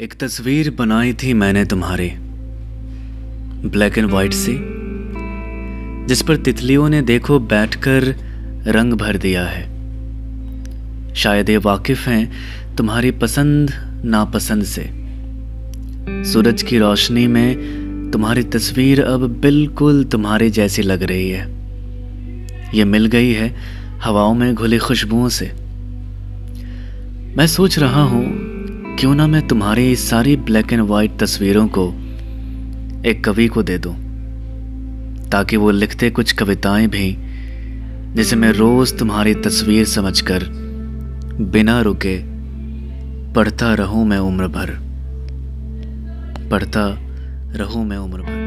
एक तस्वीर बनाई थी मैंने तुम्हारी, ब्लैक एंड वाइट सी, जिस पर तितलियों ने देखो बैठकर रंग भर दिया है। शायद ये वाकिफ हैं तुम्हारी पसंद, नापसंद से। सूरज की रोशनी में तुम्हारी तस्वीर अब बिल्कुल तुम्हारे जैसी लग रही है। ये मिल गई है हवाओं में घुली खुशबुओं से। मैं सोच रहा हूँ क्यों ना मैं तुम्हारी सारी ब्लैक एंड वाइट तस्वीरों को एक कवि को दे दूँ? ताकि वो लिखते कुछ कविताएँ भी, जिसे मैं रोज तुम्हारी तस्वीर समझकर बिना रुके पढ़ता रहूँ मैं उम्र भर। पढ़ता रहूँ मैं उम्र भर।